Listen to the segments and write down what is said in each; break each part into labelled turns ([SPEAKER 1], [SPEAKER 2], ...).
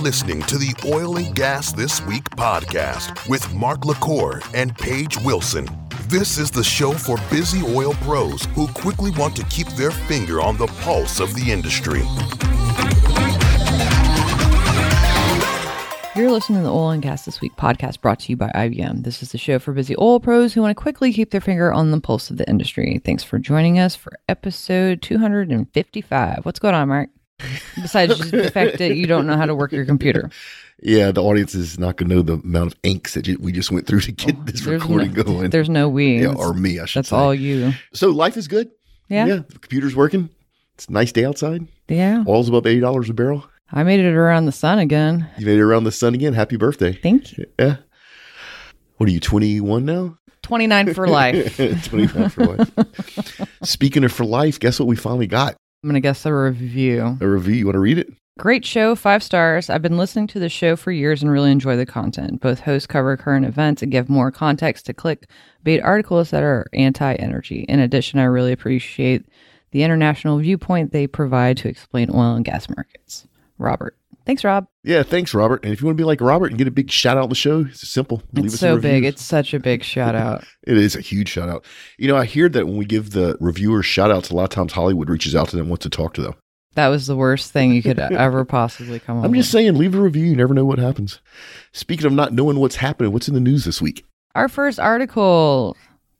[SPEAKER 1] listening to the Oil and Gas This Week podcast with Mark LaCour and Paige Wilson. This is the show for busy oil pros who quickly want to keep their finger on the pulse of the industry.
[SPEAKER 2] You're listening to the Oil and Gas This Week podcast brought to you by IBM. This is the show for busy oil pros who want to quickly keep their finger on the pulse of the industry. Thanks for joining us for episode 255. What's going on, Mark? Besides just the fact that you don't know how to work your computer.
[SPEAKER 3] Yeah, the audience is not going to know the amount of angst that you, we just went through to get oh,
[SPEAKER 2] this
[SPEAKER 3] recording
[SPEAKER 2] no,
[SPEAKER 3] going.
[SPEAKER 2] There's no we.
[SPEAKER 3] yeah, or me, I should
[SPEAKER 2] That's
[SPEAKER 3] say.
[SPEAKER 2] all you.
[SPEAKER 3] So life is good.
[SPEAKER 2] Yeah.
[SPEAKER 3] Yeah, the computer's working. It's a nice day outside.
[SPEAKER 2] Yeah.
[SPEAKER 3] Oil's above eighty dollars a barrel.
[SPEAKER 2] I made it around the sun again.
[SPEAKER 3] You made it around the sun again. Happy birthday.
[SPEAKER 2] Thank you.
[SPEAKER 3] Yeah. What are you, 21 now?
[SPEAKER 2] 29 for life.
[SPEAKER 3] 25 for life. Speaking of for life, guess what we finally got?
[SPEAKER 2] I'm going to guess a review.
[SPEAKER 3] A review. You want to read it?
[SPEAKER 2] Great show, five stars. I've been listening to the show for years and really enjoy the content. Both hosts cover current events and give more context to clickbait articles that are anti energy. In addition, I really appreciate the international viewpoint they provide to explain oil and gas markets. Robert. Thanks, Rob.
[SPEAKER 3] Yeah, thanks, Robert. And if you want to be like Robert and get a big shout out on the show, it's simple. Leave
[SPEAKER 2] It's so big. It's such a big shout out.
[SPEAKER 3] It is a huge shout out. You know, I hear that when we give the reviewers shout outs, a lot of times Hollywood reaches out to them, wants to talk to them.
[SPEAKER 2] That was the worst thing you could ever possibly come up
[SPEAKER 3] I'm
[SPEAKER 2] with.
[SPEAKER 3] just saying, leave a review. You never know what happens. Speaking of not knowing what's happening, what's in the news this week?
[SPEAKER 2] Our first article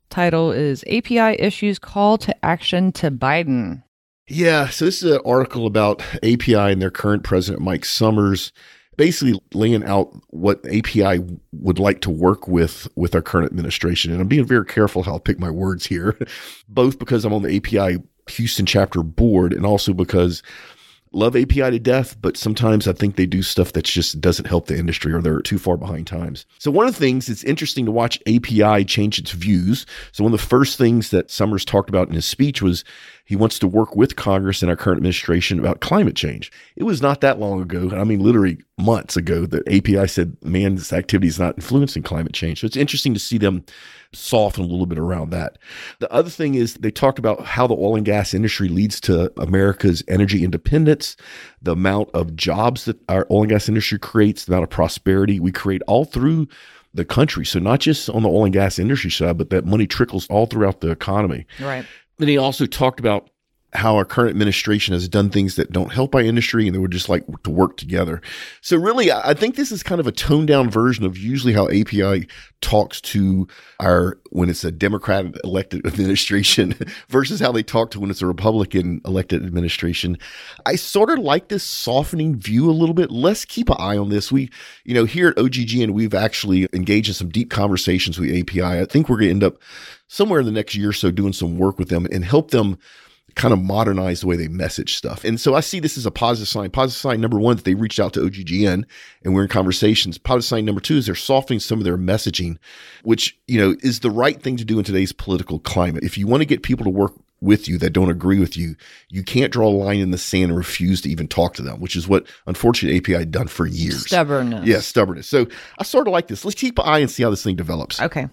[SPEAKER 2] title is API Issues Call to Action to Biden.
[SPEAKER 3] Yeah, so this is an article about API and their current president, Mike Sommers, basically laying out what API would like to work with with our current administration. And I'm being very careful how I pick my words here, both because I'm on the API Houston chapter board and also because love API to death, but sometimes I think they do stuff that just doesn't help the industry or they're too far behind times. So one of the things it's interesting to watch API change its views. So one of the first things that Sommers talked about in his speech was he wants to work with Congress and our current administration about climate change. It was not that long ago, I mean literally months ago, that API said man's activity is not influencing climate change. So it's interesting to see them soften a little bit around that. The other thing is they talked about how the oil and gas industry leads to America's energy independence, the amount of jobs that our oil and gas industry creates, the amount of prosperity we create all through the country. So not just on the oil and gas industry side, but that money trickles all throughout the economy.
[SPEAKER 2] Right.
[SPEAKER 3] Then he also talked about how our current administration has done things that don't help our industry and they would just like to work together. So really, I think this is kind of a toned down version of usually how API talks to our, when it's a Democrat elected administration versus how they talk to when it's a Republican elected administration. I sort of like this softening view a little bit. Let's keep an eye on this. We, you know, here at OGGN, we've actually engaged in some deep conversations with API. I think we're going to end up somewhere in the next year or so doing some work with them and help them kind of modernize the way they message stuff. And so I see this as a positive sign. Positive sign number one, that they reached out to OGGN and we're in conversations. Positive sign number two is they're softening some of their messaging, which, you know, is the right thing to do in today's political climate. If you want to get people to work with you that don't agree with you, you can't draw a line in the sand and refuse to even talk to them, which is what unfortunately API had done for years.
[SPEAKER 2] Stubbornness.
[SPEAKER 3] Yeah, stubbornness. So I sort of like this. Let's keep an eye and see how this thing develops.
[SPEAKER 2] Okay.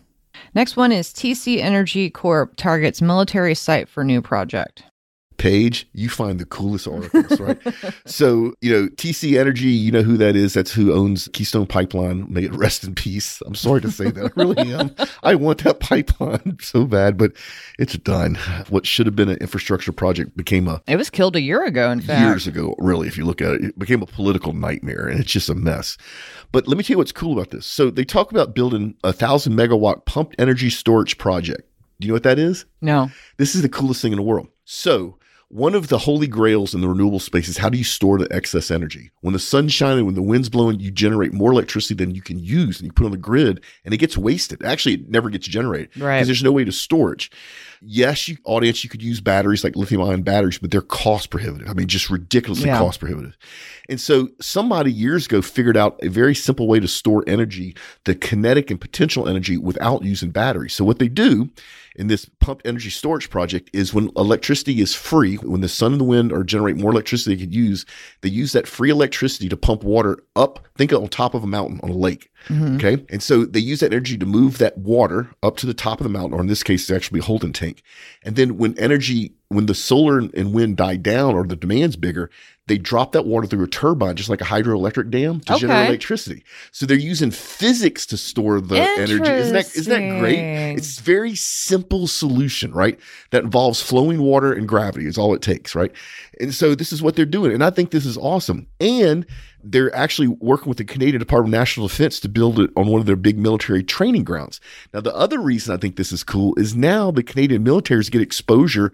[SPEAKER 2] Next one is TC Energy Corp targets military site for new project.
[SPEAKER 3] Paige, you find the coolest articles, right? so, you know, TC Energy, you know who that is. That's who owns Keystone Pipeline. May it rest in peace. I'm sorry to say that. I really am. I want that pipeline so bad, but it's done. What should have been an infrastructure project became a
[SPEAKER 2] It was killed a year ago, in fact.
[SPEAKER 3] years ago, really, if you look at it. It became a political nightmare and it's just a mess. But let me tell you what's cool about this. So they talk about building a thousand megawatt pumped energy storage project. Do you know what that is?
[SPEAKER 2] No.
[SPEAKER 3] This is the coolest thing in the world. So, one of the holy grails in the renewable space is how do you store the excess energy? When the sun's shining, when the wind's blowing, you generate more electricity than you can use and you put on the grid and it gets wasted. Actually, it never gets generated because
[SPEAKER 2] Right.
[SPEAKER 3] there's no way to storage. Yes, you audience, you could use batteries like lithium ion batteries, but they're cost prohibitive. I mean, just ridiculously
[SPEAKER 2] Yeah.
[SPEAKER 3] cost prohibitive. And so somebody years ago figured out a very simple way to store energy, the kinetic and potential energy without using batteries. So what they do in this pumped energy storage project is when electricity is free, when the sun and the wind are generate more electricity they could use, they use that free electricity to pump water up, think on top of a mountain on a lake. Mm-hmm. Okay. And so they use that energy to move that water up to the top of the mountain, or in this case, it's actually a holding tank. And then when energy, when the solar and wind die down or the demand's bigger, they drop that water through a turbine, just like a hydroelectric dam, to
[SPEAKER 2] Okay.
[SPEAKER 3] generate electricity. So they're using physics to store the energy. Isn't that isn't that great? It's very simple solution, right? That involves flowing water and gravity is all it takes, right? And so this is what they're doing, and I think this is awesome. And they're actually working with the Canadian Department of National Defense to build it on one of their big military training grounds. Now, the other reason I think this is cool is now the Canadian militaries get exposure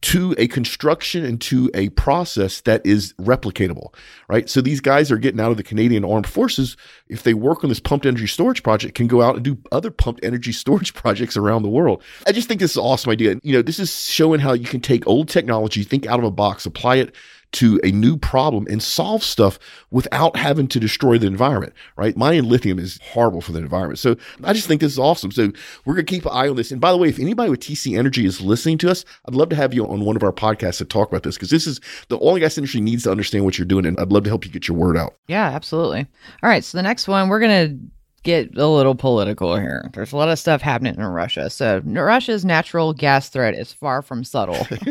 [SPEAKER 3] to a construction and to a process that is replicatable, right? So these guys are getting out of the Canadian Armed Forces. If they work on this pumped energy storage project, can go out and do other pumped energy storage projects around the world. I just think this is an awesome idea. You know, this is showing how you can take old technology, think out of a box, apply it to a new problem and solve stuff without having to destroy the environment, right? Mining lithium is horrible for the environment. So I just think this is awesome. So we're going to keep an eye on this. And by the way, if anybody with TC Energy is listening to us, I'd love to have you on one of our podcasts to talk about this because this is the oil and gas industry needs to understand what you're doing. And I'd love to help you get your word out.
[SPEAKER 2] Yeah, absolutely. All right. So the next one, we're going to get a little political here. There's a lot of stuff happening in Russia. So Russia's natural gas threat is far from subtle.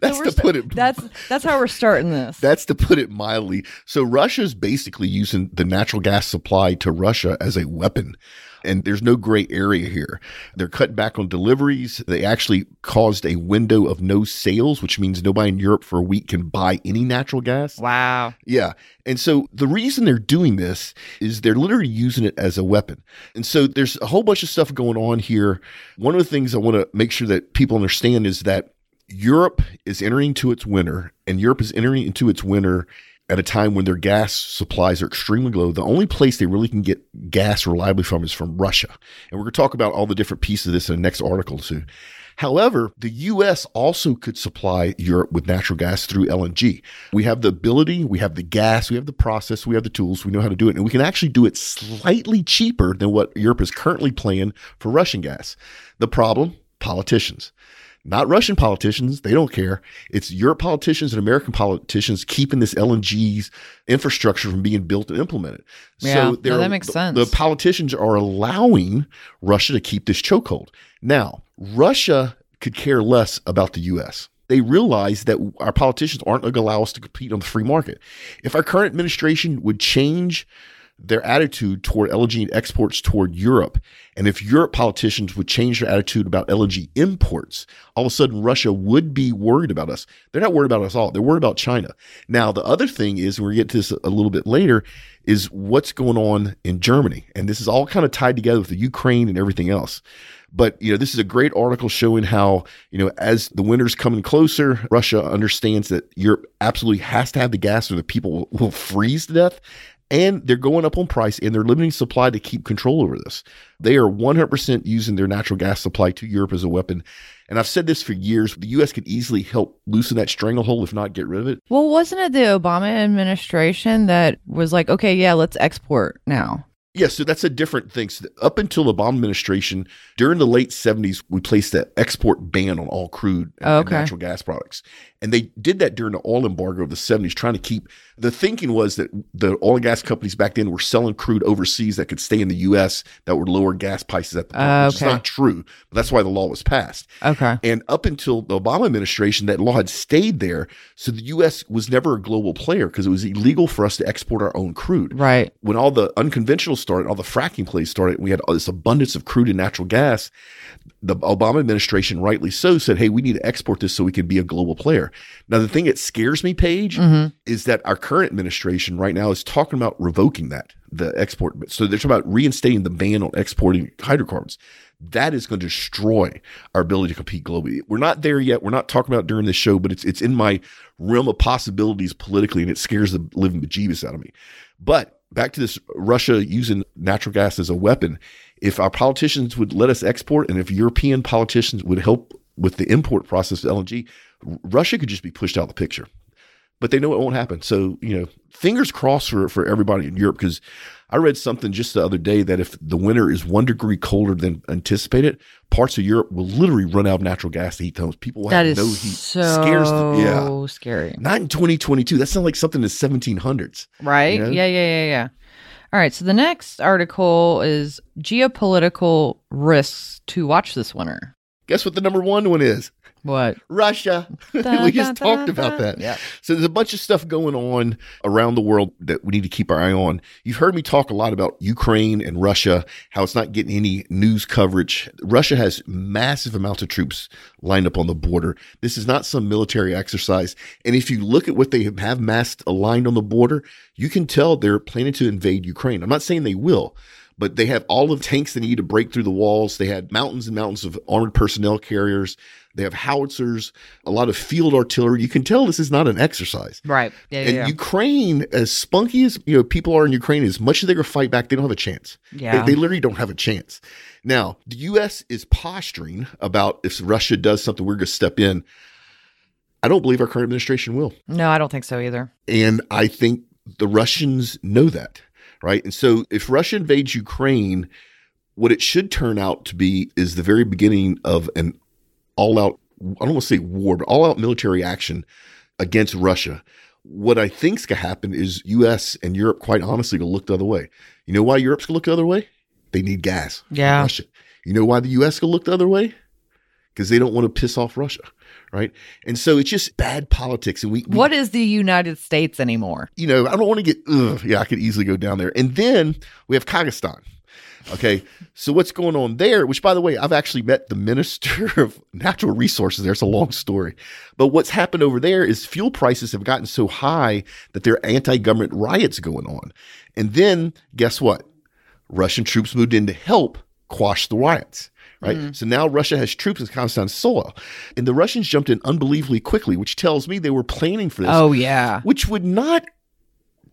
[SPEAKER 3] That's
[SPEAKER 2] we're
[SPEAKER 3] to put it
[SPEAKER 2] That's that's how we're starting this.
[SPEAKER 3] That's to put it mildly. So Russia's basically using the natural gas supply to Russia as a weapon. And there's no gray area here. They're cutting back on deliveries. They actually caused a window of no sales, which means nobody in Europe for a week can buy any natural gas.
[SPEAKER 2] wow.
[SPEAKER 3] Yeah. And so the reason they're doing this is they're literally using it as a weapon. And so there's a whole bunch of stuff going on here. One of the things I want to make sure that people understand is that Europe is entering into its winter, and Europe is entering into its winter at a time when their gas supplies are extremely low. The only place they really can get gas reliably from is from Russia. And we're going to talk about all the different pieces of this in the next article soon. However, the US also could supply Europe with natural gas through LNG. We have the ability, we have the gas, we have the process, we have the tools, we know how to do it, and we can actually do it slightly cheaper than what Europe is currently paying for Russian gas. The problem, politicians. Not Russian politicians, they don't care. It's Europe politicians and American politicians keeping this LNG's infrastructure from being built and implemented.
[SPEAKER 2] Yeah, no, that makes
[SPEAKER 3] the-
[SPEAKER 2] sense.
[SPEAKER 3] The politicians are allowing Russia to keep this chokehold. Now, Russia could care less about the US. They realize that our politicians aren't going to allow us to compete on the free market. If our current administration would change their attitude toward LNG exports toward Europe, and if Europe politicians would change their attitude about LNG imports, all of a sudden Russia would be worried about us. They're not worried about us all. They're worried about China. Now, the other thing is, we're get to this a little bit later, is what's going on in Germany. And this is all kind of tied together with the Ukraine and everything else. But you know, this is a great article showing how you know as the winter's coming closer, Russia understands that Europe absolutely has to have the gas, or the people will freeze to death. And they're going up on price, and they're limiting supply to keep control over this. They are 100% using their natural gas supply to Europe as a weapon. And I've said this for years: the U.S. could easily help loosen that stranglehold, if not get rid of it.
[SPEAKER 2] Well, wasn't it the Obama administration that was like, okay, yeah, let's export now?
[SPEAKER 3] Yeah, so that's a different thing. So up until the Obama administration, during the late 70s, we placed an export ban on all crude and, and natural gas products. And they did that during the oil embargo of the 70s, trying to keep the thinking was that the oil and gas companies back then were selling crude overseas that could stay in the US that would lower gas prices at the pump,
[SPEAKER 2] Uh,
[SPEAKER 3] which is not true. But that's why the law was passed.
[SPEAKER 2] Okay.
[SPEAKER 3] And up until the Obama administration, that law had stayed there. So the US was never a global player because it was illegal for us to export our own crude
[SPEAKER 2] Right.
[SPEAKER 3] when all the unconventional started, all the fracking plays started, we had all this abundance of crude and natural gas. The Obama administration, rightly so, said, "Hey, we need to export this so we can be a global player." Now, the thing that scares me, Paige,
[SPEAKER 2] Mhm.
[SPEAKER 3] is that our current administration right now is talking about revoking that the export. So they're talking about reinstating the ban on exporting hydrocarbons. That is going to destroy our ability to compete globally. We're not there yet. We're not talking about during this show, but it's it's in my realm of possibilities politically, and it scares the living bejeebus out of me. But back to this Russia using natural gas as a weapon. If our politicians would let us export, and if European politicians would help with the import process of LNG, Russia could just be pushed out of the picture. But they know it won't happen. So, you know, fingers crossed for, for everybody in Europe because I read something just the other day that if the winter is one degree colder than anticipated, parts of Europe will literally run out of natural gas to heat homes. People will
[SPEAKER 2] That
[SPEAKER 3] have
[SPEAKER 2] is
[SPEAKER 3] no heat.
[SPEAKER 2] so
[SPEAKER 3] Scares them. Yeah.
[SPEAKER 2] scary.
[SPEAKER 3] Not in 2022. That sounds like something in the 1700s.
[SPEAKER 2] Right?
[SPEAKER 3] You know?
[SPEAKER 2] Yeah, yeah, yeah, yeah. All right. So the next article is geopolitical risks to watch this winter.
[SPEAKER 3] Guess what the number one one is?
[SPEAKER 2] What?
[SPEAKER 3] Russia.
[SPEAKER 2] Dun,
[SPEAKER 3] we just
[SPEAKER 2] dun,
[SPEAKER 3] talked
[SPEAKER 2] dun,
[SPEAKER 3] about
[SPEAKER 2] dun.
[SPEAKER 3] that.
[SPEAKER 2] Yeah.
[SPEAKER 3] So there's a bunch of stuff going on around the world that we need to keep our eye on. You've heard me talk a lot about Ukraine and Russia, how it's not getting any news coverage. Russia has massive amounts of troops lined up on the border. This is not some military exercise. And if you look at what they have massed aligned on the border, you can tell they're planning to invade Ukraine. I'm not saying they will, but they have all of the tanks they need to break through the walls. They had mountains and mountains of armored personnel carriers. They have howitzers, a lot of field artillery. You can tell this is not an exercise.
[SPEAKER 2] Right. Yeah.
[SPEAKER 3] And
[SPEAKER 2] Yeah.
[SPEAKER 3] Ukraine, as spunky as you know, people are in Ukraine, as much as they're going to fight back, they don't have a chance.
[SPEAKER 2] Yeah.
[SPEAKER 3] They, they literally don't have a chance. Now, the U.S. is posturing about if Russia does something, we're going to step in. I don't believe our current administration will.
[SPEAKER 2] no, I don't think so either.
[SPEAKER 3] And I think the Russians know that, right? And so if Russia invades Ukraine, what it should turn out to be is the very beginning of an all out, I don't want to say war, but all out military action against Russia. What I think's going to happen is US and Europe, quite honestly, going to look the other way. You know why Europe's going to look the other way? They need gas.
[SPEAKER 2] Yeah.
[SPEAKER 3] Russia. You know why the US going to look the other way? Because they don't want to piss off Russia, right? And so it's just bad politics. And we, we
[SPEAKER 2] What is the United States anymore?
[SPEAKER 3] you know, I don't want to get, ugh, yeah, I could easily go down there. And then we have Kazakhstan. Okay. So what's going on there, which by the way, I've actually met the minister of natural resources there. It's a long story. But what's happened over there is fuel prices have gotten so high that there are anti-government riots going on. And then guess what? Russian troops moved in to help quash the riots. Right. Mm. So now Russia has troops in Kazakhstan soil. And the Russians jumped in unbelievably quickly, which tells me they were planning for this
[SPEAKER 2] Oh yeah.
[SPEAKER 3] which would not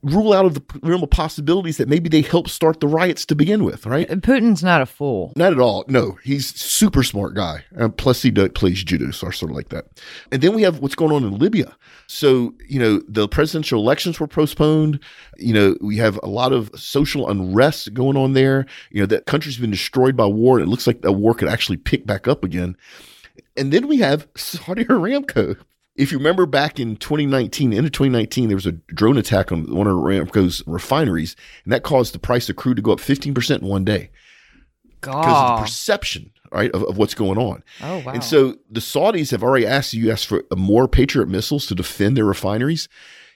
[SPEAKER 3] rule out of the realm of possibilities that maybe they helped start the riots to begin with, right?
[SPEAKER 2] Putin's not a fool.
[SPEAKER 3] Not at all. No, he's super smart guy. Uh, plus, he does, plays judo, so sort of like that. And then we have what's going on in Libya. So, you know, the presidential elections were postponed. You know, we have a lot of social unrest going on there. You know, that country's been destroyed by war. And it looks like that war could actually pick back up again. And then we have Saudi Aramco. If you remember back in 2019, end of 2019, there was a drone attack on one of Aramco's refineries, and that caused the price of crude to go up 15% in one day God. because of the perception, right, of, of what's going on.
[SPEAKER 2] Oh wow.
[SPEAKER 3] And so the Saudis have already asked the U.S. for more Patriot missiles to defend their refineries.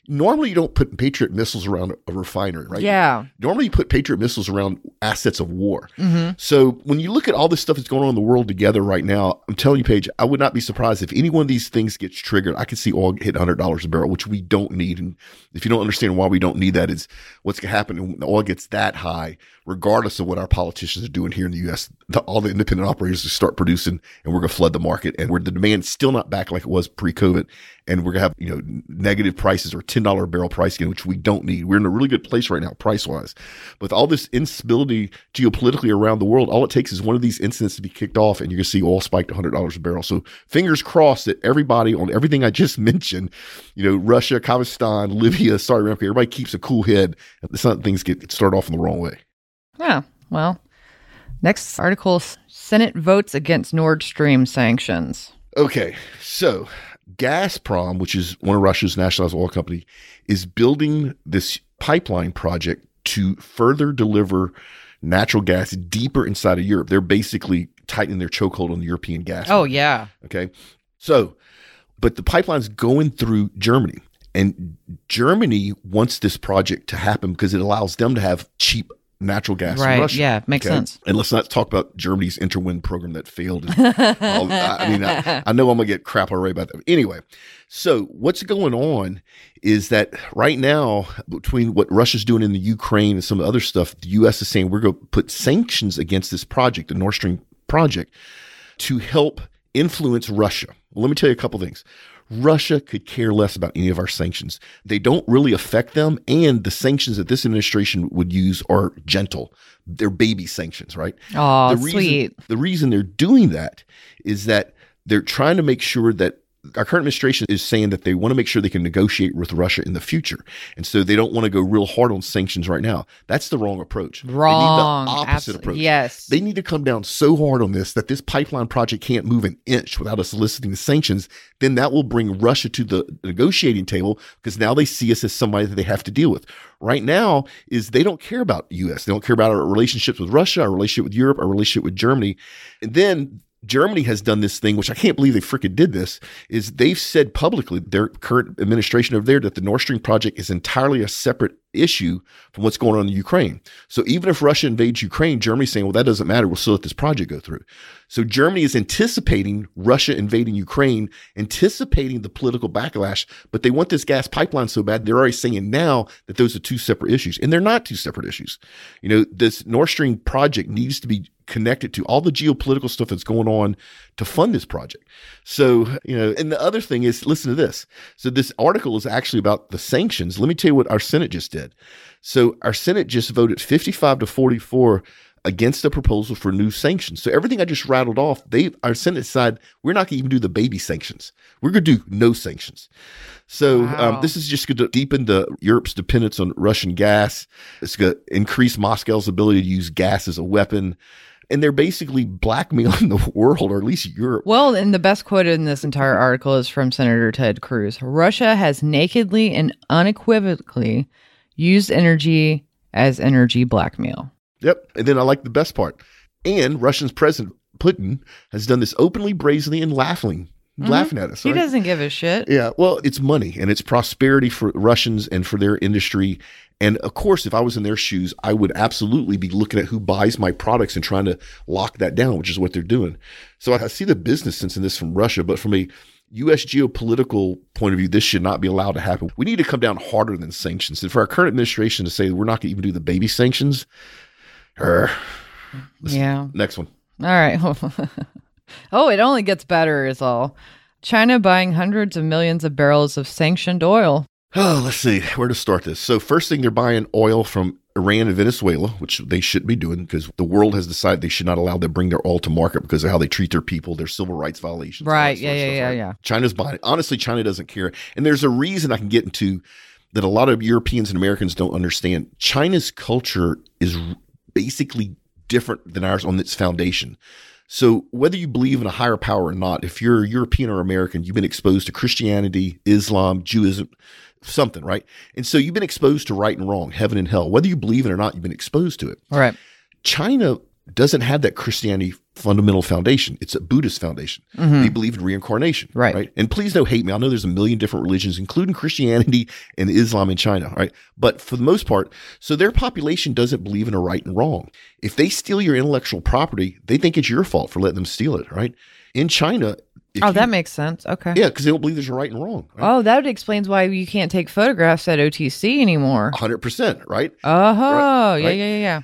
[SPEAKER 3] Normally, you don't put Patriot missiles around a refinery, right?
[SPEAKER 2] yeah.
[SPEAKER 3] Normally, you put Patriot missiles around assets of war.
[SPEAKER 2] Mm-hmm.
[SPEAKER 3] So when you look at all this stuff that's going on in the world together right now, I'm telling you, Paige, I would not be surprised if any one of these things gets triggered. I could see oil hit $100 a barrel, which we don't need. And if you don't understand why we don't need that, is what's going to happen when the oil gets that high, regardless of what our politicians are doing here in the U.S. The, all the independent operators start producing, and we're going to flood the market, and where the demand's still not back like it was pre-COVID, and we're going to have you know negative prices or ten dollar barrel price again, which we don't need. We're in a really good place right now, price wise. With all this instability geopolitically around the world, all it takes is one of these incidents to be kicked off, and you're going to see oil spike to hundred dollars a barrel. So fingers crossed that everybody on everything I just mentioned, you know, Russia, Kazakhstan, Libya, sorry, everybody keeps a cool head. It's not things get start off in the wrong way.
[SPEAKER 2] Yeah. Well, next article Senate votes against Nord Stream sanctions.
[SPEAKER 3] Okay, so Gazprom, which is one of Russia's nationalized oil company, is building this pipeline project to further deliver natural gas deeper inside of Europe. They're basically tightening their chokehold on the European gas.
[SPEAKER 2] Oh, yeah.
[SPEAKER 3] Okay. So, but the pipeline's going through Germany. And Germany wants this project to happen because it allows them to have cheap natural gas
[SPEAKER 2] Right.
[SPEAKER 3] Russia.
[SPEAKER 2] Yeah. Makes
[SPEAKER 3] Okay?
[SPEAKER 2] sense.
[SPEAKER 3] And let's not talk about Germany's Energiewende program that failed. All- I I mean, I, I know I'm gonna get crap already about that. Anyway, so what's going on is that right now, between what Russia's doing in the Ukraine and some of the other stuff, the U.S. is saying we're going to put sanctions against this project, the Nord Stream project, to help influence Russia. Well, let me tell you a couple things. Russia could care less about any of our sanctions. They don't really affect them, and the sanctions that this administration would use are gentle. They're baby sanctions, right?
[SPEAKER 2] Oh,
[SPEAKER 3] the reason,
[SPEAKER 2] sweet.
[SPEAKER 3] The reason they're doing that is that they're trying to make sure that our current administration is saying that they want to make sure they can negotiate with Russia in the future. And so they don't want to go real hard on sanctions right now. That's the wrong approach.
[SPEAKER 2] Wrong.
[SPEAKER 3] They need the opposite
[SPEAKER 2] Abso-
[SPEAKER 3] approach.
[SPEAKER 2] Yes.
[SPEAKER 3] They need to come down so hard on this that this pipeline project can't move an inch without us soliciting the sanctions. Then that will bring Russia to the negotiating table because now they see us as somebody that they have to deal with. Right now is they don't care about US. They don't care about our relationships with Russia, our relationship with Europe, our relationship with Germany. And then Germany has done this thing, which I can't believe they freaking did this, is they've said publicly, their current administration over there, that the Nord Stream project is entirely a separate issue from what's going on in Ukraine. So even if Russia invades Ukraine, Germany's saying, well, that doesn't matter. We'll still let this project go through. So Germany is anticipating Russia invading Ukraine, anticipating the political backlash, but they want this gas pipeline so bad, they're already saying now that those are two separate issues. And they're not two separate issues. You know, this Nord Stream project needs to be connected to all the geopolitical stuff that's going on to fund this project. So, you know, and the other thing is listen to this. So, this article is actually about the sanctions. Let me tell you what our Senate just did. So, our Senate just voted 55 to 44 against the proposal for new sanctions. So everything I just rattled off, they our Senate side, we're not going to even do the baby sanctions. We're going to do no sanctions. So um,
[SPEAKER 2] Wow.
[SPEAKER 3] um, this is just going to deepen the Europe's dependence on Russian gas. It's going to increase Moscow's ability to use gas as a weapon. And they're basically blackmailing the world, or at least Europe.
[SPEAKER 2] Well, and the best quote in this entire article is from Senator Ted Cruz. Russia has nakedly and unequivocally used energy as energy blackmail.
[SPEAKER 3] Yep. And then I like the best part. And Russian's president Putin has done this openly, brazenly, and laughing, laughing at us.
[SPEAKER 2] Mm-hmm. He
[SPEAKER 3] right?
[SPEAKER 2] doesn't give a shit.
[SPEAKER 3] Yeah, well, it's money and it's prosperity for Russians and for their industry. And of course, if I was in their shoes, I would absolutely be looking at who buys my products and trying to lock that down, which is what they're doing. So I see the business sense in this from Russia, but from a U.S. geopolitical point of view, this should not be allowed to happen. We need to come down harder than sanctions. And for our current administration to say we're not going to even do the baby sanctions, er,
[SPEAKER 2] Yeah.
[SPEAKER 3] next one.
[SPEAKER 2] All right. oh, it only gets better, is all. China buying hundreds of millions of barrels of sanctioned oil.
[SPEAKER 3] Oh, let's see where to start this. So, first thing, they're buying oil from Iran and Venezuela, which they shouldn't be doing because the world has decided they should not allow them to bring their oil to market because of how they treat their people, their civil rights violations.
[SPEAKER 2] Right. Yeah, yeah,
[SPEAKER 3] stuff,
[SPEAKER 2] yeah,
[SPEAKER 3] right?
[SPEAKER 2] yeah.
[SPEAKER 3] China's buying it. Honestly, China doesn't care. And there's a reason I can get into that a lot of Europeans and Americans don't understand. China's culture is basically different than ours on its foundation. So whether you believe in a higher power or not, if you're European or American, you've been exposed to Christianity, Islam, Judaism, something, right? And so you've been exposed to right and wrong, heaven and hell. Whether you believe it or not, you've been exposed to it.
[SPEAKER 2] All right.
[SPEAKER 3] China doesn't have that Christianity fundamental foundation. It's a Buddhist foundation. They believe in reincarnation.
[SPEAKER 2] Mm-hmm. Right.
[SPEAKER 3] And please don't hate me. I know there's a million different religions, including Christianity and Islam in China. Right. But for the most part, so their population doesn't believe in a right and wrong. If they steal your intellectual property, they think it's your fault for letting them steal it. Right. In China, if
[SPEAKER 2] Oh,
[SPEAKER 3] you-
[SPEAKER 2] that makes sense. Okay.
[SPEAKER 3] yeah, because they don't believe there's a right and wrong. Right?
[SPEAKER 2] Oh, that explains why you can't take photographs at OTC anymore.
[SPEAKER 3] 100%. Right.
[SPEAKER 2] Oh,
[SPEAKER 3] Right,
[SPEAKER 2] yeah,
[SPEAKER 3] right.
[SPEAKER 2] yeah, yeah, yeah.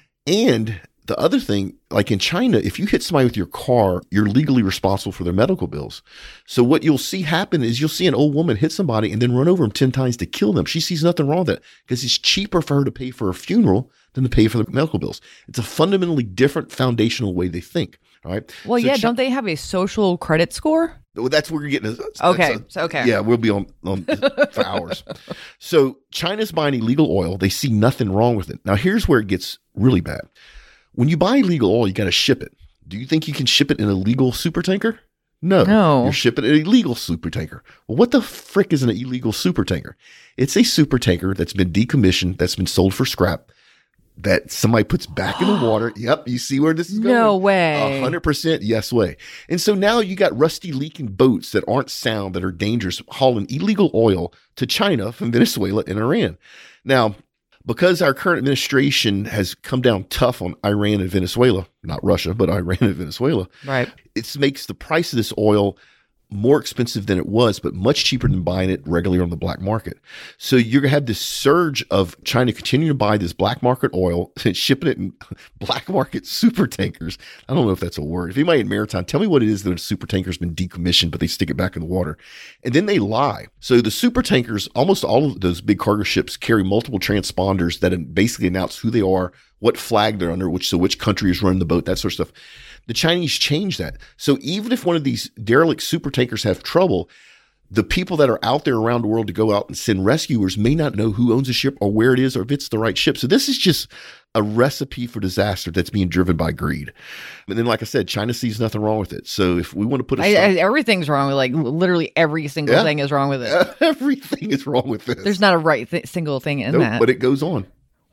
[SPEAKER 3] And the other thing, like in China, if you hit somebody with your car, you're legally responsible for their medical bills. So what you'll see happen is you'll see an old woman hit somebody and then run over them 10 times to kill them. She sees nothing wrong with that because it's cheaper for her to pay for a funeral than to pay for the medical bills. It's a fundamentally different foundational way they think. All right.
[SPEAKER 2] Well,
[SPEAKER 3] So
[SPEAKER 2] yeah,
[SPEAKER 3] Chi-
[SPEAKER 2] don't they have a social credit score?
[SPEAKER 3] well, that's where we're getting. that's
[SPEAKER 2] Okay,
[SPEAKER 3] a-
[SPEAKER 2] so- okay.
[SPEAKER 3] Yeah, we'll be on, on for hours. So China's buying illegal oil. They see nothing wrong with it. Now here's where it gets really bad. When you buy legal oil, you got to ship it. Do you think you can ship it in a legal super tanker? No.
[SPEAKER 2] No.
[SPEAKER 3] You're shipping an illegal super tanker. Well, what the frick is an illegal super tanker? It's a super tanker that's been decommissioned, that's been sold for scrap, that somebody puts back in the water. Yep, you see where this is going.
[SPEAKER 2] No way.
[SPEAKER 3] A hundred percent yes way. And so now you got rusty leaking boats that aren't sound, that are dangerous, hauling illegal oil to China from Venezuela and Iran. Now, because our current administration has come down tough on Iran and Venezuela, not Russia, but Iran and Venezuela,
[SPEAKER 2] Right.
[SPEAKER 3] it makes the price of this oil more expensive than it was, but much cheaper than buying it regularly on the black market. So you're gonna have this surge of China continuing to buy this black market oil and shipping it in black market super tankers. I don't know if that's a word. If anybody in maritime, tell me what it is that a super tanker's been decommissioned, but they stick it back in the water. And then they lie. So the super tankers, almost all of those big cargo ships carry multiple transponders that basically announce who they are, what flag they're under, which so which country is running the boat, that sort of stuff. The Chinese changed that. So even if one of these derelict super tankers have trouble, the people that are out there around the world to go out and send rescuers may not know who owns the ship or where it is or if it's the right ship. So this is just a recipe for disaster that's being driven by greed. And then, like I said, China sees nothing wrong with it. So if we want to put a
[SPEAKER 2] I, I, everything's wrong with like literally every single
[SPEAKER 3] Yeah.
[SPEAKER 2] thing is wrong with it.
[SPEAKER 3] everything is wrong with this.
[SPEAKER 2] There's not a right th- single thing in that.
[SPEAKER 3] but it goes on.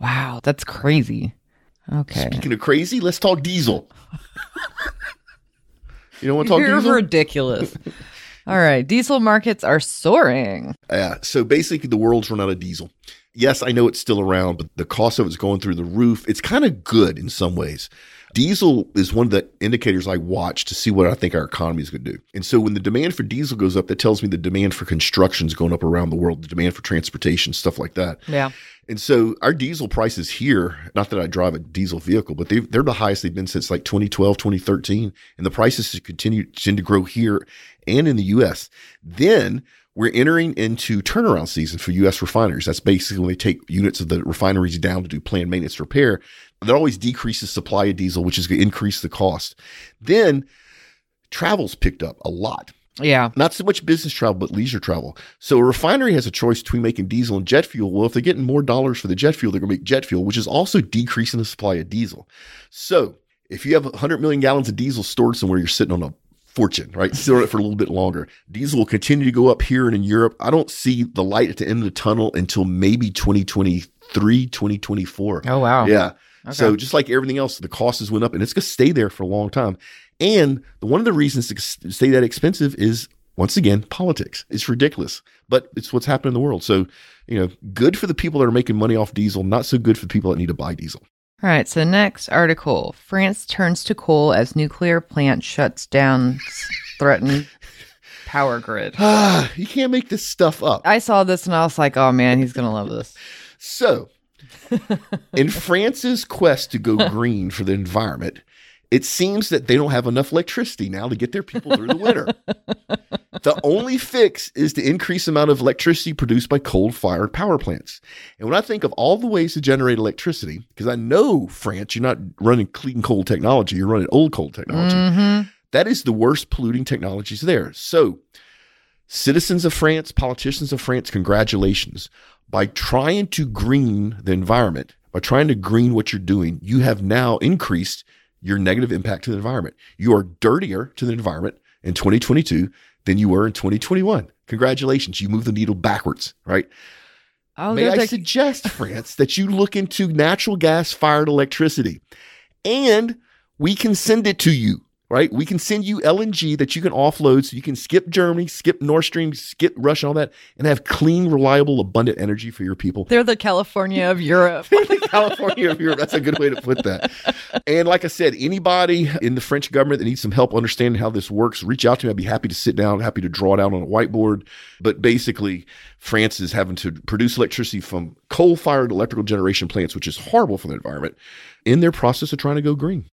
[SPEAKER 2] Wow, that's crazy. Okay.
[SPEAKER 3] Speaking of crazy, let's talk diesel. You don't want to talk
[SPEAKER 2] You're
[SPEAKER 3] diesel?
[SPEAKER 2] ridiculous. All right. Diesel markets are soaring.
[SPEAKER 3] Yeah. So basically, the world's run out of diesel. Yes, I know it's still around, but the cost of it's going through the roof. It's kind of good in some ways. Diesel is one of the indicators I watch to see what I think our economy is going to do. And so when the demand for diesel goes up, that tells me the demand for construction is going up around the world, the demand for transportation, stuff like that.
[SPEAKER 2] Yeah.
[SPEAKER 3] And so our diesel prices here, not that I drive a diesel vehicle, but they, they're the highest they've been since like 2012, 2013. And the prices continue tend to grow here and in the US. Then we're entering into turnaround season for US refineries. That's basically when they take units of the refineries down to do planned maintenance repair. That always decreases supply of diesel, which is going to increase the cost. Then travel's picked up a lot
[SPEAKER 2] Yeah.
[SPEAKER 3] not so much business travel, but leisure travel. So a refinery has a choice between making diesel and jet fuel. Well, if they're getting more dollars for the jet fuel, they're going to make jet fuel, which is also decreasing the supply of diesel. So if you have 100 million gallons of diesel stored somewhere, you're sitting on a fortune, right? Store it for a little bit longer. Diesel will continue to go up here and in Europe. I don't see the light at the end of the tunnel until maybe 2023, 2024.
[SPEAKER 2] Oh, wow.
[SPEAKER 3] Yeah. So just like everything else, the costs went up and it's going to stay there for a long time. And the, one of the reasons to stay that expensive is once again politics. It's ridiculous, but it's what's happening in the world. So, you know, good for the people that are making money off diesel, not so good for the people that need to buy diesel.
[SPEAKER 2] All right. So, next article France turns to coal as nuclear plant shuts down threatened power grid.
[SPEAKER 3] Ah, you can't make this stuff up.
[SPEAKER 2] I saw this and I was like, oh man, he's going to love this.
[SPEAKER 3] So, in France's quest to go green for the environment, it seems that they don't have enough electricity now to get their people through the winter. the only fix is to increase the amount of electricity produced by coal-fired power plants. And when I think of all the ways to generate electricity, because I know France, you're not running clean coal technology, you're running old coal technology.
[SPEAKER 2] Mhm.
[SPEAKER 3] That is the worst polluting technologies there. So, citizens of France, politicians of France, congratulations. By trying to green the environment, by trying to green what you're doing, you have now increased your negative impact to the environment. You are dirtier to the environment in 2022 than you were in 2021. Congratulations. You moved the needle backwards, right?
[SPEAKER 2] I'll
[SPEAKER 3] May I
[SPEAKER 2] take-
[SPEAKER 3] suggest, France, that you look into natural gas fired electricity and we can send it to you, right? We can send you LNG that you can offload so you can skip Germany, skip Nord Stream, skip Russia, all that, and have clean, reliable, abundant energy for your people.
[SPEAKER 2] They're the California of Europe.
[SPEAKER 3] California of Europe. That's a good way to put that. And like I said, anybody in the French government that needs some help understanding how this works, reach out to me. I'd be happy to sit down, happy to draw it out on a whiteboard. But basically, France is having to produce electricity from coal fired electrical generation plants, which is horrible for the environment, in their process of trying to go green.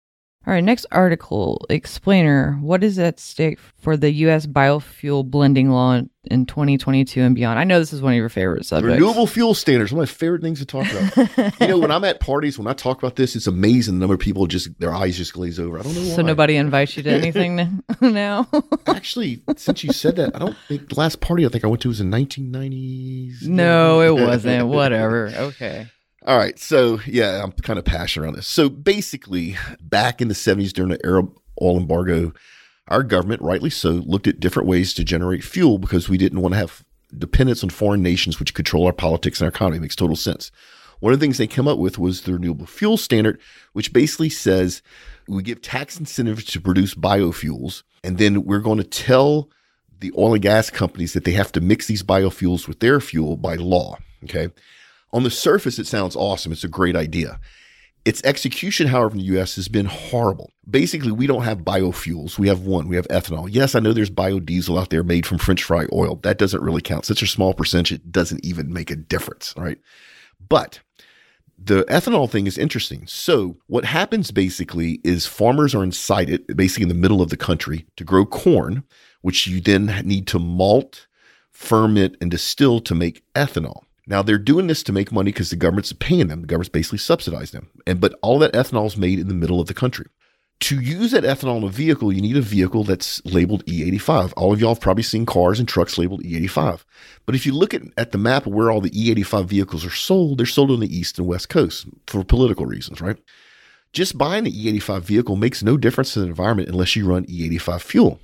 [SPEAKER 2] All right, next article. Explainer. What is at stake for the U.S. biofuel blending law in, in 2022 and beyond? I know this is one of your favorite subjects.
[SPEAKER 3] Renewable fuel standards, one of my favorite things to talk about. you know, when I'm at parties, when I talk about this, it's amazing the number of people just, their eyes just glaze over. I don't know why.
[SPEAKER 2] So nobody invites you to anything now?
[SPEAKER 3] Actually, since you said that, I don't think the last party I think I went to was in 1990s.
[SPEAKER 2] no, it wasn't. Whatever. Okay.
[SPEAKER 3] All right. So, yeah, I'm kind of passionate around this. So, basically, back in the 70s during the Arab oil embargo, our government, rightly so, looked at different ways to generate fuel because we didn't want to have dependence on foreign nations which control our politics and our economy. It makes total sense. One of the things they came up with was the renewable fuel standard, which basically says we give tax incentives to produce biofuels, and then we're going to tell the oil and gas companies that they have to mix these biofuels with their fuel by law. Okay. On the surface, it sounds awesome. It's a great idea. Its execution, however, in the US has been horrible. Basically, we don't have biofuels. We have one. We have ethanol. Yes, I know there's biodiesel out there made from French fry oil. That doesn't really count. Such a small percentage, it doesn't even make a difference, right? But the ethanol thing is interesting. So, what happens basically is farmers are incited, basically in the middle of the country, to grow corn, which you then need to malt, ferment, and distill to make ethanol. Now they're doing this to make money because the government's paying them. The government's basically subsidizing them. And but all that ethanol is made in the middle of the country. To use that ethanol in a vehicle, you need a vehicle that's labeled E85. All of y'all have probably seen cars and trucks labeled E85. But if you look at, at the map of where all the E85 vehicles are sold, they're sold on the east and west coast for political reasons, right? Just buying an E85 vehicle makes no difference to the environment unless you run E85 fuel.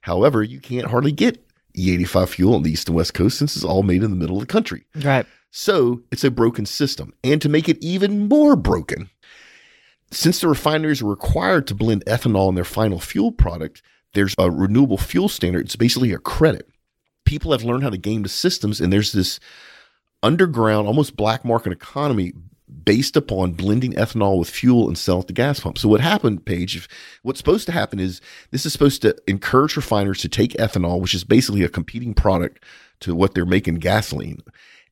[SPEAKER 3] However, you can't hardly get E85 fuel on the east and west coast since it's all made in the middle of the country.
[SPEAKER 2] Right.
[SPEAKER 3] So it's a broken system. And to make it even more broken, since the refineries are required to blend ethanol in their final fuel product, there's a renewable fuel standard. It's basically a credit. People have learned how to game the systems, and there's this underground, almost black market economy based upon blending ethanol with fuel and sell at the gas pump. So what happened, Paige, if, what's supposed to happen is this is supposed to encourage refiners to take ethanol, which is basically a competing product to what they're making gasoline,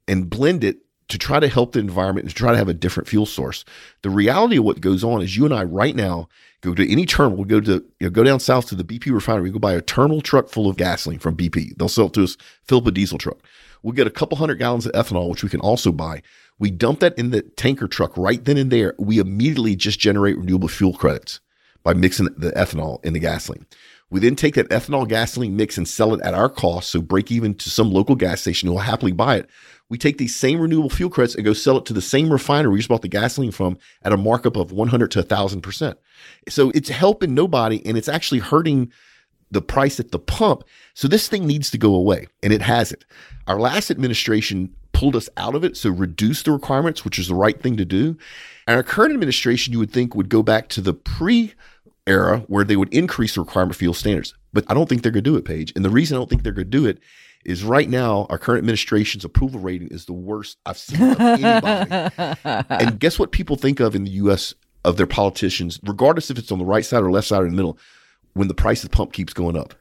[SPEAKER 3] and blend it to try to help the environment and to try to have a different fuel source. The reality of what goes on is you and I right now go to any terminal, we go to you know, go down south to the BP refinery, go buy a terminal truck full of gasoline from BP. They'll sell it to us, fill up a diesel truck. We'll get a couple hundred gallons of ethanol, which we can also buy. We dump that in the tanker truck right then and there. We immediately just generate renewable fuel credits by mixing the ethanol in the gasoline. We then take that ethanol gasoline mix and sell it at our cost, so break even to some local gas station who will happily buy it. We take these same renewable fuel credits and go sell it to the same refinery we just bought the gasoline from at a markup of 100 to 1,000%. So it's helping nobody and it's actually hurting the price at the pump. So this thing needs to go away, and it hasn't. Our last administration pulled us out of it, so reduced the requirements, which is the right thing to do. And our current administration, you would think, would go back to the pre era where they would increase the requirement fuel standards. But I don't think they're going to do it, Paige. And the reason I don't think they're going to do it is right now our current administration's approval rating is the worst I've seen of anybody. and guess what people think of in the U.S. of their politicians, regardless if it's on the right side or left side or in the middle, when the price of the pump keeps going up.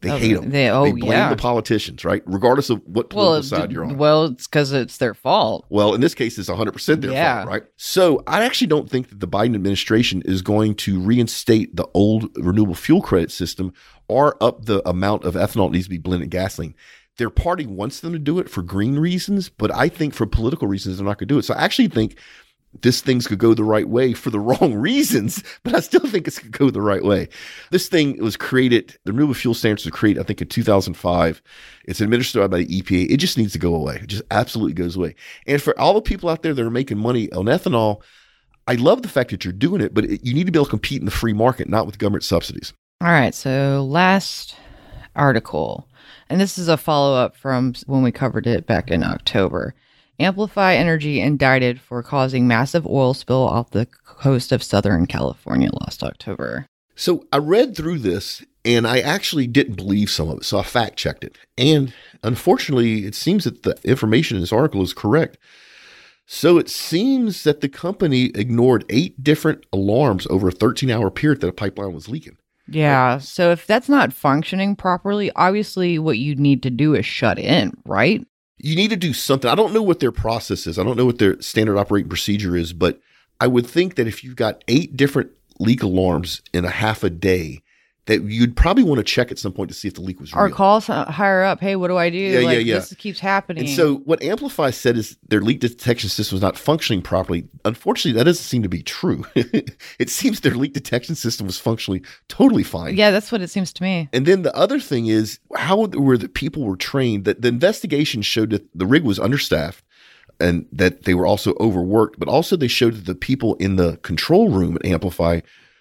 [SPEAKER 3] They
[SPEAKER 2] Oh,
[SPEAKER 3] hate them.
[SPEAKER 2] they- oh, they
[SPEAKER 3] blame
[SPEAKER 2] yeah.
[SPEAKER 3] the politicians, right? Regardless of what political
[SPEAKER 2] well,
[SPEAKER 3] side you're on.
[SPEAKER 2] well, it's because it's their fault.
[SPEAKER 3] Well, in this case, it's 100% their
[SPEAKER 2] Yeah.
[SPEAKER 3] fault, right? So I actually don't think that the Biden administration is going to reinstate the old renewable fuel credit system or up the amount of ethanol that needs to be blended in gasoline. Their party wants them to do it for green reasons, but I think for political reasons, they're not going to do it. So I actually think this thing's could go the right way for the wrong reasons, but I still think it's could go the right way. This thing was created, the renewable fuel standards were created, I think, in 2005. It's administered by the EPA. It just needs to go away. It just absolutely goes away. And for all the people out there that are making money on ethanol, I love the fact that you're doing it, but it, you need to be able to compete in the free market, not with government subsidies.
[SPEAKER 2] All right. So last article, and this is a follow up from when we covered it back in October. Amplify Energy indicted for causing massive oil spill off the coast of Southern California last October.
[SPEAKER 3] So I read through this and I actually didn't believe some of it. So I fact checked it. And unfortunately, it seems that the information in this article is correct. So it seems that the company ignored eight different alarms over a 13 hour period that a pipeline was leaking.
[SPEAKER 2] Yeah. So if that's not functioning properly, obviously what you need to do is shut in, right?
[SPEAKER 3] You need to do something. I don't know what their process is. I don't know what their standard operating procedure is, but I would think that if you've got eight different leak alarms in a half a day, that you'd probably want to check at some point to see if the leak was
[SPEAKER 2] Or
[SPEAKER 3] real.
[SPEAKER 2] call some uh, higher up. Hey, what do I do?
[SPEAKER 3] Yeah, yeah,
[SPEAKER 2] like,
[SPEAKER 3] yeah.
[SPEAKER 2] This keeps happening.
[SPEAKER 3] And so what Amplify said is their leak detection system was not functioning properly. Unfortunately, that doesn't seem to be true. it seems their leak detection system was functionally totally fine.
[SPEAKER 2] yeah, that's what it seems to me.
[SPEAKER 3] And then the other thing is how were the people were trained that the investigation showed that the rig was understaffed and that they were also overworked, but also they showed that the people in the control room at Amplify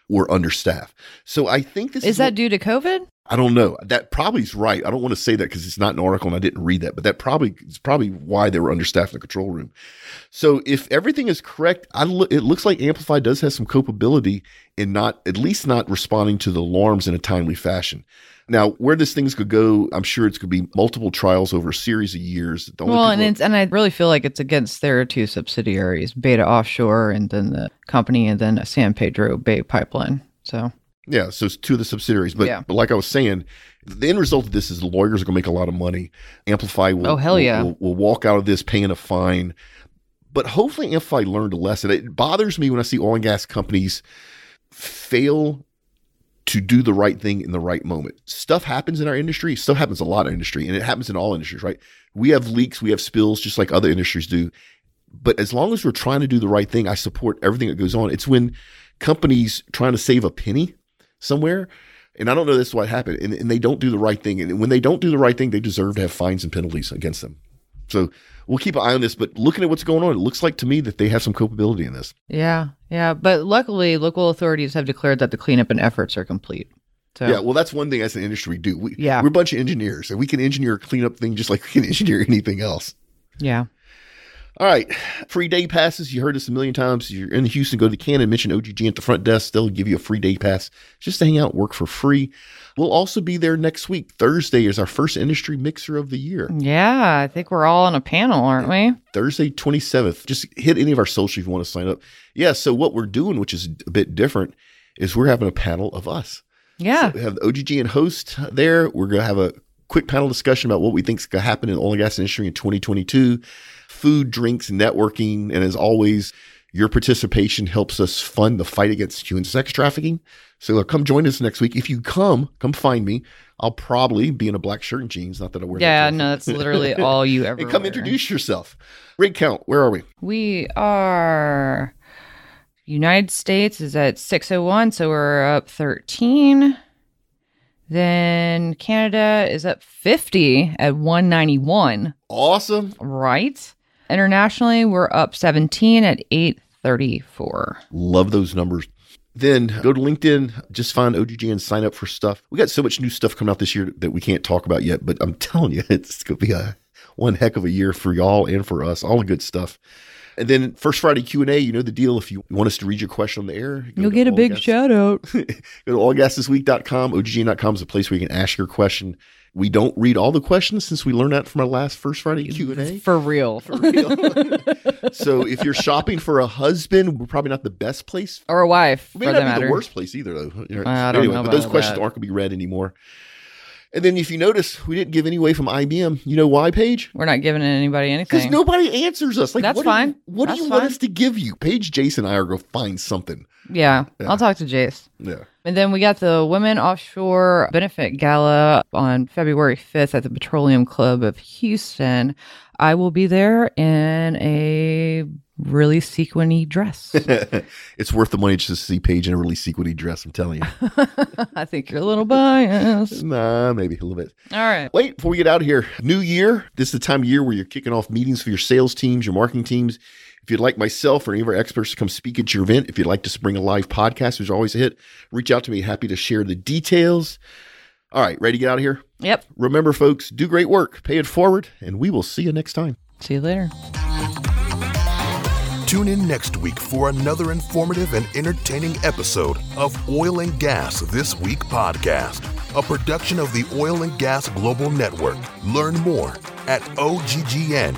[SPEAKER 3] were understaffed. So I think this is,
[SPEAKER 2] Is that
[SPEAKER 3] what-
[SPEAKER 2] due to COVID?
[SPEAKER 3] I don't know. That probably is right. I don't want to say that because it's not an article and I didn't read that, but that probably is probably why they were understaffed in the control room. So if everything is correct, I lo- it looks like Amplify does have some culpability in not at least not responding to the alarms in a timely fashion. Now, where this thing's could go, I'm sure it's could be multiple trials over a series of years. The only
[SPEAKER 2] Well, and it's and I really feel like it's against their two subsidiaries, Beta Offshore, and then the company, and then San Pedro Bay Pipeline. So
[SPEAKER 3] Yeah, so it's two of the subsidiaries. But,
[SPEAKER 2] Yeah.
[SPEAKER 3] but like I was saying, the end result of this is the lawyers are going to make a lot of money. Amplify will,
[SPEAKER 2] Oh, hell
[SPEAKER 3] will-
[SPEAKER 2] yeah.
[SPEAKER 3] will, will walk out of this paying a fine. But hopefully, Amplify learned a lesson. It bothers me when I see oil and gas companies fail to do the right thing in the right moment. Stuff happens in our industry. Stuff happens a lot in industry, and it happens in all industries, right? We have leaks, we have spills, just like other industries do. But as long as we're trying to do the right thing, I support everything that goes on. It's when companies trying to save a penny somewhere, and I don't know this is what happened, and, and they don't do the right thing. And when they don't do the right thing, they deserve to have fines and penalties against them. So we'll keep an eye on this. But looking at what's going on, it looks like to me that they have some culpability in this.
[SPEAKER 2] yeah, yeah. But luckily, local authorities have declared that the cleanup and efforts are complete. So
[SPEAKER 3] Yeah, well, that's one thing as an industry we do. We,
[SPEAKER 2] Yeah.
[SPEAKER 3] we're a bunch of engineers, and we can engineer a cleanup thing just like we can engineer anything else.
[SPEAKER 2] yeah.
[SPEAKER 3] All right. Free day passes. You heard this a million times. You're in Houston, go to the Cannon, mention OGG at the front desk. They'll give you a free day pass just to hang out, work for free. We'll also be there next week. Thursday is our first industry mixer of the year.
[SPEAKER 2] Yeah, I think we're all on a panel, aren't we?
[SPEAKER 3] Thursday, 27th. Just hit any of our social if you want to sign up. Yeah. So, what we're doing, which is a bit different, is we're having a panel of us.
[SPEAKER 2] Yeah.
[SPEAKER 3] So we have the OGGN host there. We're going to have a quick panel discussion about what we think is going to happen in the oil and gas industry in 2022 food, drinks, networking. And as always, your participation helps us fund the fight against human sex trafficking. So come join us next week. If you come, come find me. I'll probably be in a black shirt and jeans. Not that I wear.
[SPEAKER 2] Yeah,
[SPEAKER 3] that
[SPEAKER 2] no, that's literally all you ever.
[SPEAKER 3] and come
[SPEAKER 2] wear.
[SPEAKER 3] introduce yourself. Rig count. Where are we?
[SPEAKER 2] We are. United States is at 601, so we're up 13. Then Canada is up 50 at 191,
[SPEAKER 3] Awesome.
[SPEAKER 2] right? Internationally, we're up 17 at 834.
[SPEAKER 3] Love those numbers. Then go to LinkedIn, just find OGGN and sign up for stuff. We got so much new stuff coming out this year that we can't talk about yet, but I'm telling you, it's going to be a one heck of a year for y'all and for us. All the good stuff. And then first Friday Q and A, you know the deal. If you want us to read your question on the air,
[SPEAKER 2] You'll get a big
[SPEAKER 3] Gas-
[SPEAKER 2] shout out.
[SPEAKER 3] Go to allgasthisweek.com. OGGN.com is a place where you can ask your question. We don't read all the questions since we learned that from our last first Friday Q and A.
[SPEAKER 2] For real. For real.
[SPEAKER 3] so if you're shopping for a husband, we're probably not the best place
[SPEAKER 2] or a wife,
[SPEAKER 3] It may not be
[SPEAKER 2] matter.
[SPEAKER 3] the worst place either, though.
[SPEAKER 2] I don't
[SPEAKER 3] anyway,
[SPEAKER 2] know
[SPEAKER 3] but those questions
[SPEAKER 2] that.
[SPEAKER 3] aren't going to be read anymore. And then, if you notice, we didn't give any away from IBM. You know why, Paige?
[SPEAKER 2] We're not giving anybody anything.
[SPEAKER 3] Because nobody answers us. Like,
[SPEAKER 2] That's
[SPEAKER 3] what do you-
[SPEAKER 2] fine.
[SPEAKER 3] what
[SPEAKER 2] That's
[SPEAKER 3] do you want us to give you? Paige, Jason, and I are going to find something.
[SPEAKER 2] Yeah, I'll talk to Jace.
[SPEAKER 3] Yeah.
[SPEAKER 2] And then we got the Women Offshore Benefit Gala on February 5th at the Petroleum Club of Houston. I will be there in a really sequiny dress.
[SPEAKER 3] it's worth the money just to see Paige in a really sequiny dress. I'm telling you.
[SPEAKER 2] I think you're a little biased.
[SPEAKER 3] nah, maybe a little bit.
[SPEAKER 2] All right.
[SPEAKER 3] Wait, before we get out of here, new year. This is the time of year where you're kicking off meetings for your sales teams, your marketing teams. If you'd like myself or any of our experts to come speak at your event, if you'd like to bring a live podcast, which is always a hit, reach out to me. Happy to share the details. All right, ready to get out of here?
[SPEAKER 2] Yep.
[SPEAKER 3] Remember, folks, do great work, pay it forward, and we will see you next time.
[SPEAKER 2] See you later.
[SPEAKER 1] Tune in next week for another informative and entertaining episode of Oil and Gas This Week podcast, a production of the Oil and Gas Global Network. Learn more at oggn.com.